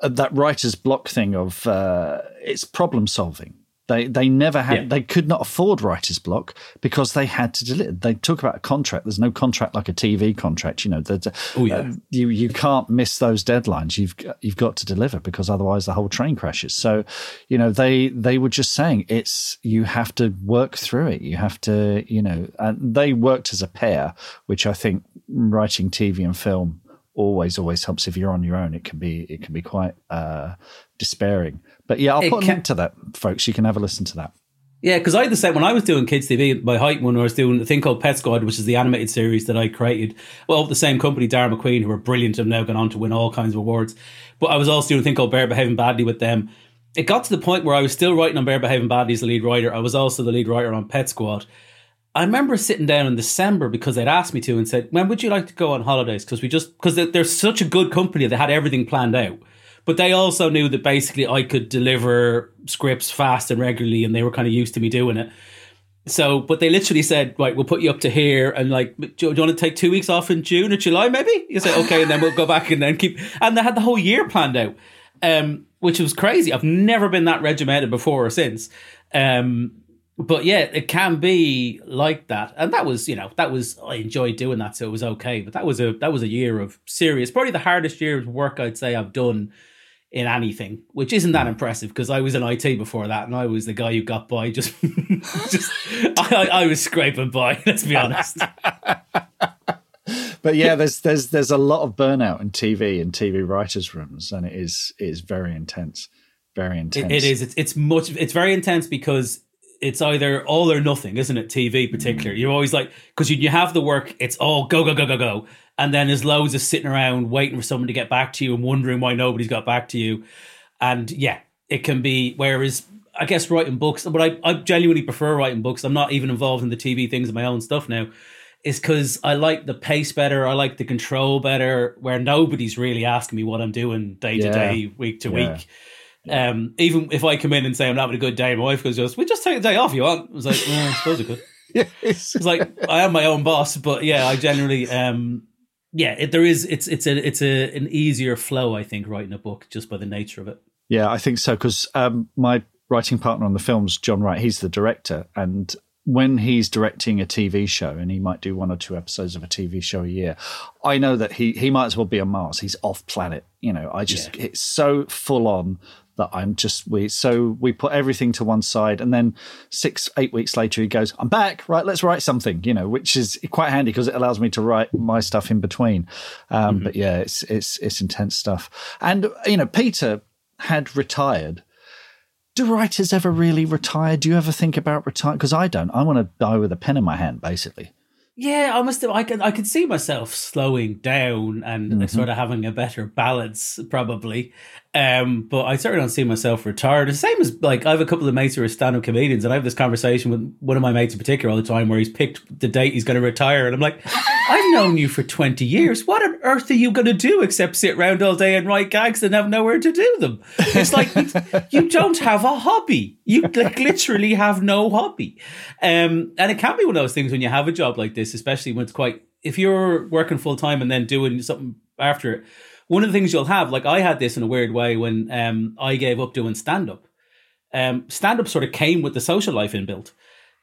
that writer's block thing of uh, it's problem solving. They they never had Yeah. they could not afford writer's block because they had to deliver. They talk about a contract. There's no contract like a TV contract. You know, that Oh, yeah. uh, you you can't miss those deadlines. You've you've got to deliver because otherwise the whole train crashes. So, you know, they they were just saying it's you have to work through it. You have to you know, and they worked as a pair, which I think writing TV and film always always helps if you're on your own it can be it can be quite uh despairing but yeah i'll It put a can- link to that folks you can have a listen to that Yeah, because I had the same when I was doing kids TV. My height when I was doing a thing called Pet Squad, which is the animated series that I created. Well, the same company, Darrall Macqueen, who are brilliant, have now gone on to win all kinds of awards. But I was also doing a thing called Bear Behaving Badly with them. It got to the point where I was still writing on Bear Behaving Badly as the lead writer. I was also the lead writer on Pet Squad. I remember sitting down in December because they'd asked me to and said, "When would you like to go on holidays?" Because we just because they're, they're such a good company, they had everything planned out. But they also knew that basically I could deliver scripts fast and regularly, and they were kind of used to me doing it. So, but they literally said, "Right, we'll put you up to here, and like, do you, do you want to take two weeks off in June or July, maybe?" You say, "Okay," and then we'll go back and then keep. And they had the whole year planned out, um, which was crazy. I've never been that regimented before or since. Um, but yeah, it can be like that, and that was, you know, that was I enjoyed doing that, so it was okay. But that was a that was a year of serious, probably the hardest year of work I'd say I've done in anything, which isn't that impressive because I was in IT before that, and I was the guy who got by. Just, just I, I, was scraping by. Let's be honest. but yeah there's there's there's a lot of burnout in tv and tv writers rooms and it is it is very intense very intense It, it is. It's, it's much. It's very intense because it's either all or nothing, isn't it? TV, particular. Mm. You're always like because you, you have the work. It's all go go go go go, and then there's loads of sitting around waiting for someone to get back to you and wondering why nobody's got back to you. And yeah, it can be. Whereas I guess writing books, but I I genuinely prefer writing books. I'm not even involved in the TV things of my own stuff now. Is because I like the pace better. I like the control better, where nobody's really asking me what I'm doing day to day, week to Yeah. week. Um, even if I come in and say I'm not having a good day, my wife goes, "Just we just take a day off. You want?" I was like, "Yeah, I suppose I could." Yes. It's like I am my own boss, but yeah, I generally, um, yeah, it, there is. It's it's a it's a an easier flow, I think, writing a book just by the nature of it. Yeah, I think so because um, my writing partner on the films, Jon Wright, he's the director, and when he's directing a TV show, and he might do one or two episodes of a TV show a year, I know that he he might as well be on Mars. He's off planet. You know, I just it's so full on that I'm just we so we put everything to one side, and then six eight weeks later he goes, "I'm back. Right, let's write something." You know, which is quite handy because it allows me to write my stuff in between. Um, But yeah, it's it's it's intense stuff, and you know, Peter had retired do writers ever really retire? Do you ever think about retire? Because I don't. I want to die with a pen in my hand, basically. Yeah, I must. Have, I can. I can see myself slowing down and mm-hmm. sort of having a better balance, probably. Um, but I certainly don't see myself retired. The same as like I have a couple of mates who are stand-up comedians, and I have this conversation with one of my mates in particular all the time, where he's picked the date he's going to retire, and I'm like, I've known you for twenty years. What on earth are you going to do except sit around all day and write gags and have nowhere to do them? It's like you don't have a hobby. You like literally have no hobby, um, and it can be one of those things when you have a job like this, especially when it's quite. If you're working full time and then doing something after it one of the things you'll have, like I had this in a weird way when um, I gave up doing stand up. Um, stand up sort of came with the social life inbuilt.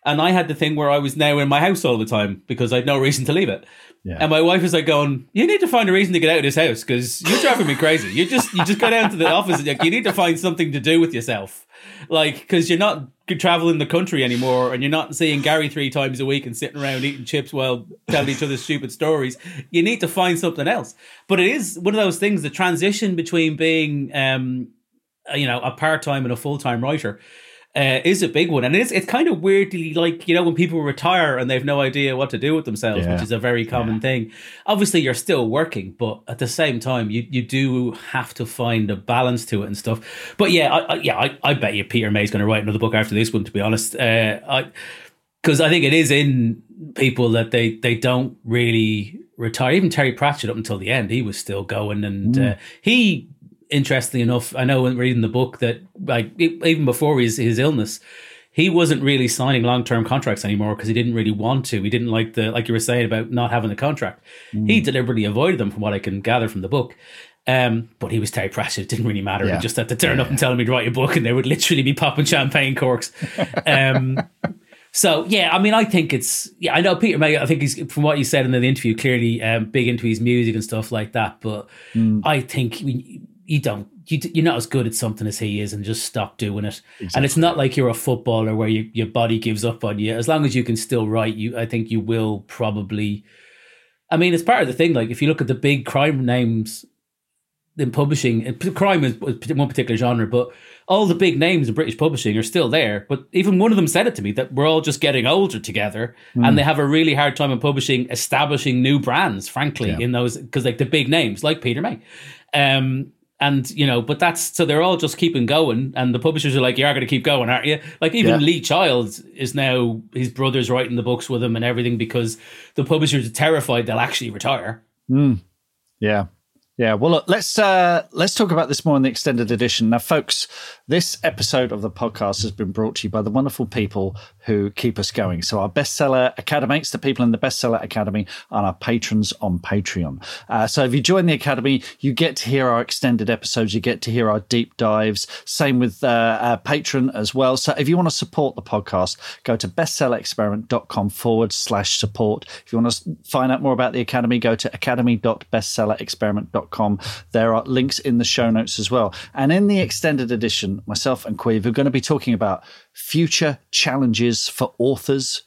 And I had the thing where I was now in my house all the time because I had no reason to leave it. Yeah. And my wife was like going, "You need to find a reason to get out of this house because you're driving me crazy. You just you just go down to the office and like, you need to find something to do with yourself, like because you're not traveling the country anymore and you're not seeing Gary three times a week and sitting around eating chips while telling each other stupid stories. You need to find something else. But it is one of those things. The transition between being, um, you know, a part time and a full time writer uh, is a big one, and it's it's kind of weirdly like you know when people retire and they've no idea what to do with themselves, yeah. which is a very common yeah. thing. Obviously, you're still working, but at the same time, you you do have to find a balance to it and stuff. But yeah, I, I yeah, I, I bet you Peter May's going to write another book after this one. To be honest, uh, I because I think it is in people that they they don't really retire. Even Terry Pratchett up until the end, he was still going, and mm. uh, he interestingly enough, I know when reading the book that like even before his his illness, he wasn't really signing long term contracts anymore because he didn't really want to. He didn't like the like you were saying about not having a contract. Mm. He deliberately avoided them, from what I can gather from the book. Um, but he was Terry Pratchett. It didn't really matter. Yeah. He just had to turn yeah, up and tell him he'd write a book, and they would literally be popping champagne corks. Um, so yeah, I mean, I think it's yeah. I know Peter May. I think he's from what you said in the interview, clearly um, big into his music and stuff like that. But mm. I think you don't you, you're not as good at something as he is and just stop doing it exactly. and it's not like you're a footballer where you, your body gives up on you as long as you can still write you i think you will probably i mean it's part of the thing like if you look at the big crime names in publishing crime is one particular genre but all the big names in british publishing are still there but even one of them said it to me that we're all just getting older together mm. and they have a really hard time in publishing establishing new brands frankly yeah. in those because like the big names like peter may um, and you know, but that's so they're all just keeping going, and the publishers are like, "You are going to keep going, aren't you?" Like even yeah. Lee Child is now his brother's writing the books with him and everything because the publishers are terrified they'll actually retire. Mm. Yeah, yeah, well, look, let's uh, let's talk about this more in the extended edition. Now, folks, this episode of the podcast has been brought to you by the wonderful people who keep us going. So, our bestseller academics, the people in the bestseller academy, are our patrons on Patreon. Uh, so, if you join the academy, you get to hear our extended episodes, you get to hear our deep dives. Same with uh, our patron as well. So, if you want to support the podcast, go to bestsellerexperiment.com forward slash support. If you want to find out more about the academy, go to academy.bestsellerexperiment.com there are links in the show notes as well. And in the extended edition, myself and Caimh are going to be talking about future challenges for authors,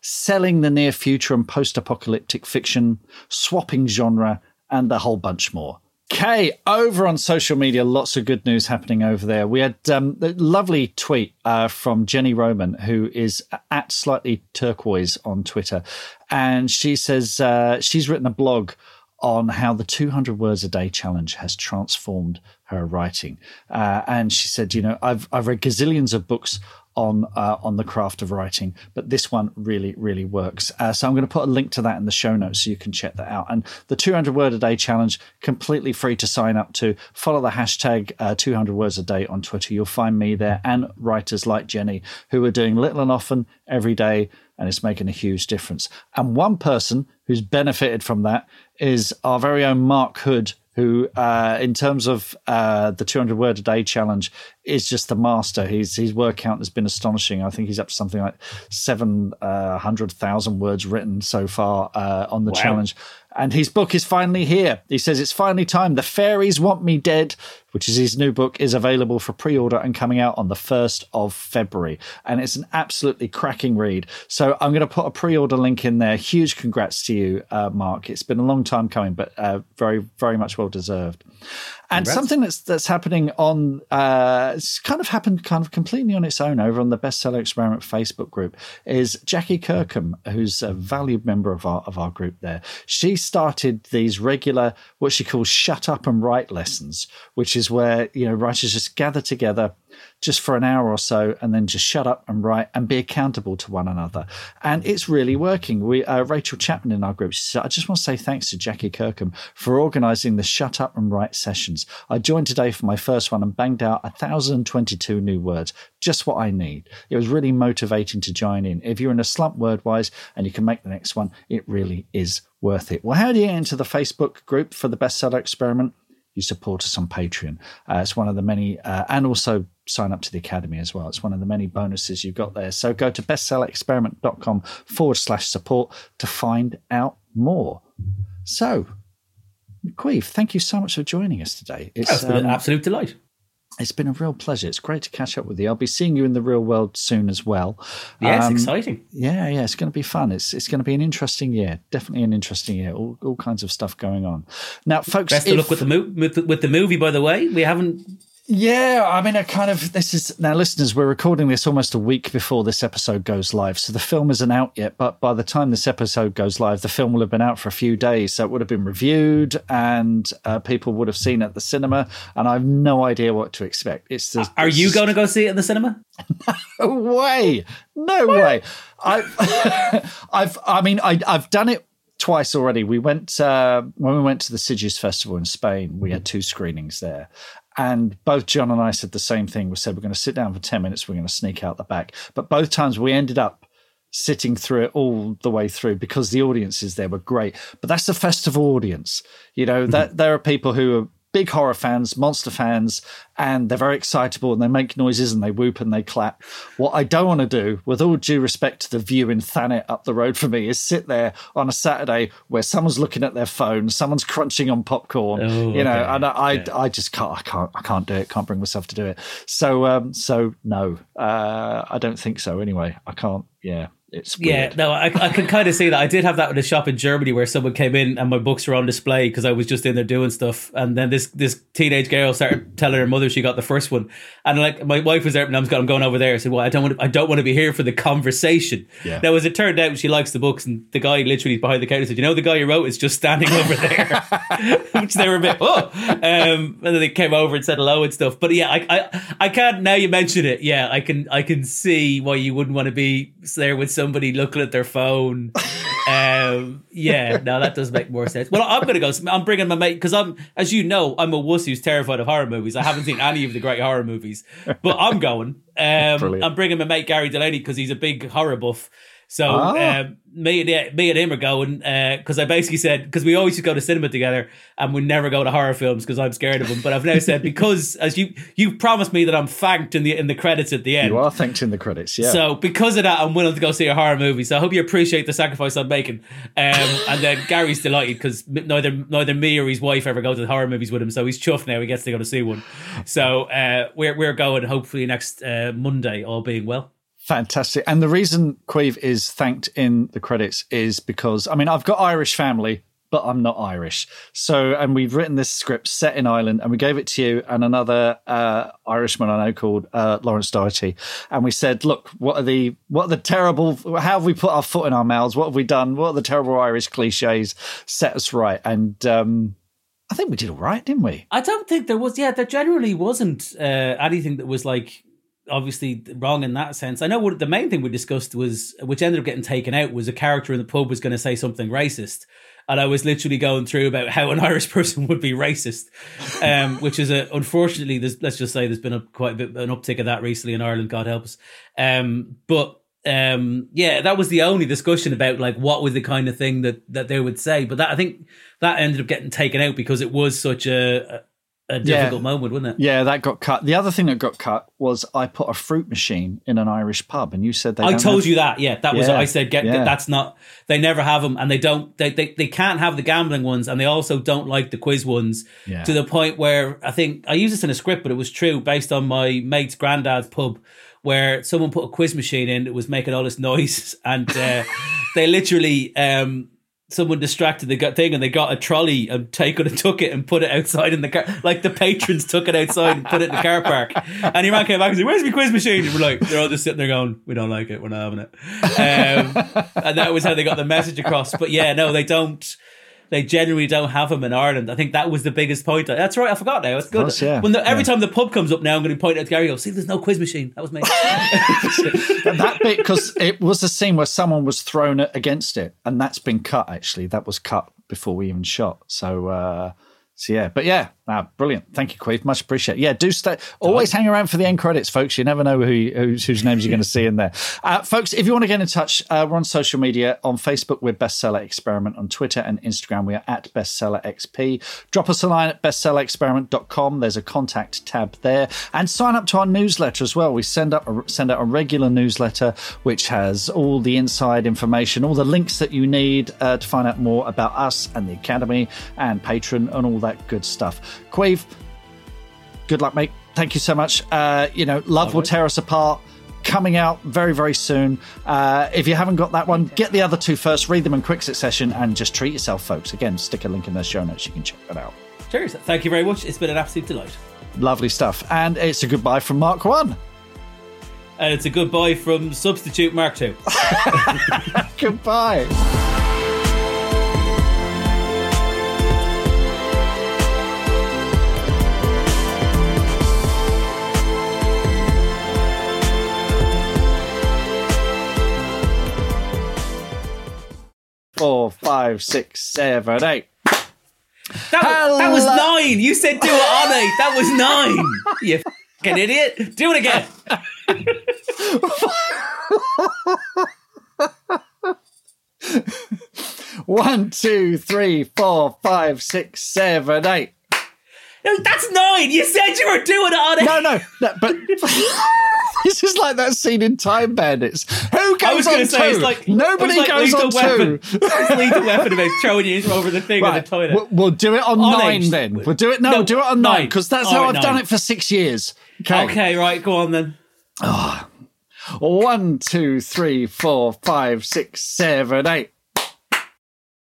selling the near future and post apocalyptic fiction, swapping genre, and a whole bunch more. Kay, over on social media, lots of good news happening over there. We had um, a lovely tweet uh, from Jenny Roman, who is at slightly turquoise on Twitter. And she says uh, she's written a blog on how the 200 words a day challenge has transformed her writing. Uh, and she said, you know, I've I've read gazillions of books on uh, on the craft of writing, but this one really really works. Uh, so I'm going to put a link to that in the show notes so you can check that out. And the 200 word a day challenge completely free to sign up to. Follow the hashtag uh, 200 words a day on Twitter. You'll find me there and writers like Jenny who are doing little and often every day, and it's making a huge difference. And one person who's benefited from that is our very own Mark Hood, who, uh, in terms of uh, the 200 word a day challenge, is just the master. His his word count has been astonishing. I think he's up to something like 700,000 uh, words written so far uh, on the wow. challenge. And his book is finally here. He says, It's finally time. The fairies want me dead. which is his new book, is available for pre order and coming out on the 1st of February. And it's an absolutely cracking read. So I'm going to put a pre order link in there. Huge congrats to you, uh, Mark. It's been a long time coming, but uh, very, very much well deserved. And Congrats. something that's that's happening on uh, it's kind of happened kind of completely on its own over on the bestseller experiment Facebook group is Jackie Kirkham, who's a valued member of our of our group there. She started these regular what she calls shut up and write lessons, which is where you know writers just gather together just for an hour or so and then just shut up and write and be accountable to one another. And it's really working. We uh, Rachel Chapman in our group, she said, I just want to say thanks to Jackie Kirkham for organizing the shut up and write sessions. I joined today for my first one and banged out 1,022 new words, just what I need. It was really motivating to join in. If you're in a slump word wise and you can make the next one, it really is worth it. Well, how do you into the Facebook group for the bestseller experiment? you support us on Patreon. Uh, it's one of the many, uh, and also sign up to the Academy as well. It's one of the many bonuses you've got there. So go to bestsellerexperiment.com forward slash support to find out more. So, Caimh, thank you so much for joining us today. It's, it's been um, an absolute delight. It's been a real pleasure. It's great to catch up with you. I'll be seeing you in the real world soon as well. Yeah, um, exciting. Yeah, yeah, it's going to be fun. It's it's going to be an interesting year. Definitely an interesting year. All, all kinds of stuff going on. Now, folks, best if, of luck with the, mo- with the movie. By the way, we haven't yeah, I mean, I kind of this is now, listeners. We're recording this almost a week before this episode goes live, so the film isn't out yet. But by the time this episode goes live, the film will have been out for a few days, so it would have been reviewed, and uh, people would have seen it at the cinema. And I have no idea what to expect. It's the, are you going to go see it in the cinema? no way, no what? way. I've, I've, I mean, I, I've done it twice already. We went uh, when we went to the Sitges Festival in Spain. We had two screenings there, and both Jon and I said the same thing. We said we're going to sit down for 10 minutes, we're going to sneak out the back. But both times we ended up sitting through it all the way through because the audiences there were great. But that's a festival audience. You know, mm-hmm. that there are people who are big horror fans, monster fans, and they're very excitable and they make noises and they whoop and they clap. What I don't want to do, with all due respect to the Vue in Thanet up the road for me, is sit there on a Saturday where someone's looking at their phone, someone's crunching on popcorn, oh, you know, okay. and I, yeah. I, just can't, I can't, I can't do it. Can't bring myself to do it. So, um, so no, uh, I don't think so. Anyway, I can't. Yeah, it's weird. yeah no I, I can kind of see that. I did have that in a shop in germany where someone came in and my books were on display because i was just in there doing stuff. And then this this teenage girl started telling her mother she got the first one. And like my wife was there and i'm going over there. I said well i don't want to, i don't want to be here for the conversation. Yeah. now as it turned out she likes the books and the guy literally behind the counter said you know the guy you wrote is just standing over there. Which they were a bit oh. Um, and then they came over and said hello and stuff. But yeah I, I i can't now you mention it yeah i can i can see why you wouldn't want to be there with somebody looking at their phone. um, yeah, no, that does make more sense. Well, I'm gonna go. I'm bringing my mate because I'm, as you know, I'm a wuss who's terrified of horror movies. I haven't seen any of the great horror movies, but I'm going. Um, I'm bringing my mate Gary Delaney because he's a big horror buff. So ah. um, me and me and him are going because uh, I basically said because we always used to go to cinema together and we never go to horror films because I'm scared of them. But I've now said because as you you promised me that I'm thanked in the in the credits at the end. You are thanked in the credits, yeah. So because of that, I'm willing to go see a horror movie. So I hope you appreciate the sacrifice I'm making. Um, and then Gary's delighted because neither neither me or his wife ever go to the horror movies with him, so he's chuffed now. He gets to go to see one. So uh, we're we're going hopefully next uh, Monday, all being well. Fantastic. And the reason Caimh is thanked in the credits is because, I mean, I've got Irish family, but I'm not Irish. So, and we've written this script set in Ireland and we gave it to you and another uh, Irishman I know called uh, Lawrence Doherty. And we said, look, what are the, what are the terrible, how have we put our foot in our mouths? What have we done? What are the terrible Irish cliches? Set us right. And, um, I think we did all right, didn't we? I don't think there was. Yeah, there generally wasn't uh, anything that was like obviously wrong in that sense. I know what the main thing we discussed was, which ended up getting taken out, was a character in the pub was going to say something racist, and I was literally going through about how an Irish person would be racist, um, which is a unfortunately, let's just say there's been a quite a bit an uptick of that recently in Ireland. God help us. Um, but um, yeah, that was the only discussion about like what was the kind of thing that that they would say. But that I think that ended up getting taken out because it was such a a difficult yeah. moment, wouldn't it? Yeah, that got cut. The other thing that got cut was I put a fruit machine in an Irish pub, and you said they. I told have... you that. Yeah, that was. Yeah. I said get, yeah. that's not. They never have them, and they don't. They, they they can't have the gambling ones, and they also don't like the quiz ones. To the point where I think I used this in a script, but it was true based on my mate's granddad's pub where someone put a quiz machine in that was making all this noise and uh, they literally um, someone distracted the thing and they got a trolley and taken and took it and put it outside in the car. Like the patrons took it outside and put it in the car park. And he ran came back and said, Where's my quiz machine? And we're like, they're all just sitting there going, We don't like it, we're not having it. Um, and that was how they got the message across. But yeah, no, they don't they generally don't have them in Ireland. I think that was the biggest point. That's right. I forgot now. It's good. Course, yeah. When the, every yeah. time the pub comes up now, I'm going to point to Gary. Go, see, there's no quiz machine. That was me. that bit because it was a scene where someone was thrown against it, and that's been cut. Actually, that was cut before we even shot. So. Uh, so yeah, but yeah, ah, brilliant. Thank you, Caimh. Much appreciate. Yeah, do stay. Always hang around for the end credits, folks. You never know who whose, whose names you're going to see in there, uh, folks. If you want to get in touch, uh, we're on social media. On Facebook, we're Bestseller Experiment. On Twitter and Instagram, we are at Bestseller XP. Drop us a line at bestsellerexperiment.com. There's a contact tab there, and sign up to our newsletter as well. We send up a, send out a regular newsletter which has all the inside information, all the links that you need uh, to find out more about us and the academy and Patreon and all that good stuff. Caimh, good luck, mate. Thank you so much. Uh, you know, Love Will Tear Us Apart coming out very, very soon. Uh, if you haven't got that one, get the other two first, read them in quick succession, and just treat yourself, folks. Again, stick a link in the show notes. You can check that out. Cheers. Thank you very much. It's been an absolute delight. Lovely stuff. And it's a goodbye from Mark 1. And it's a goodbye from Substitute Mark 2. goodbye. Four, five, six, seven, eight. That, that was nine. You said do it on eight. That was nine. You fucking idiot. Do it again. One, two, three, four, five, six, seven, eight. No, that's nine. You said you were doing it on eight. No, no, no but. this is like that scene in Time Bandits. Who goes I was on say, two? Like, Nobody like goes on weapon. two. it's lethal weapon about throwing you over the thing right. on the toilet. We'll, we'll do it on, on nine eight. then. We'll do it. No, no do it on nine because that's how I've nine. done it for six years. Okay. Okay. Right. Go on then. Oh. One, two, three, four, five, six, seven, eight.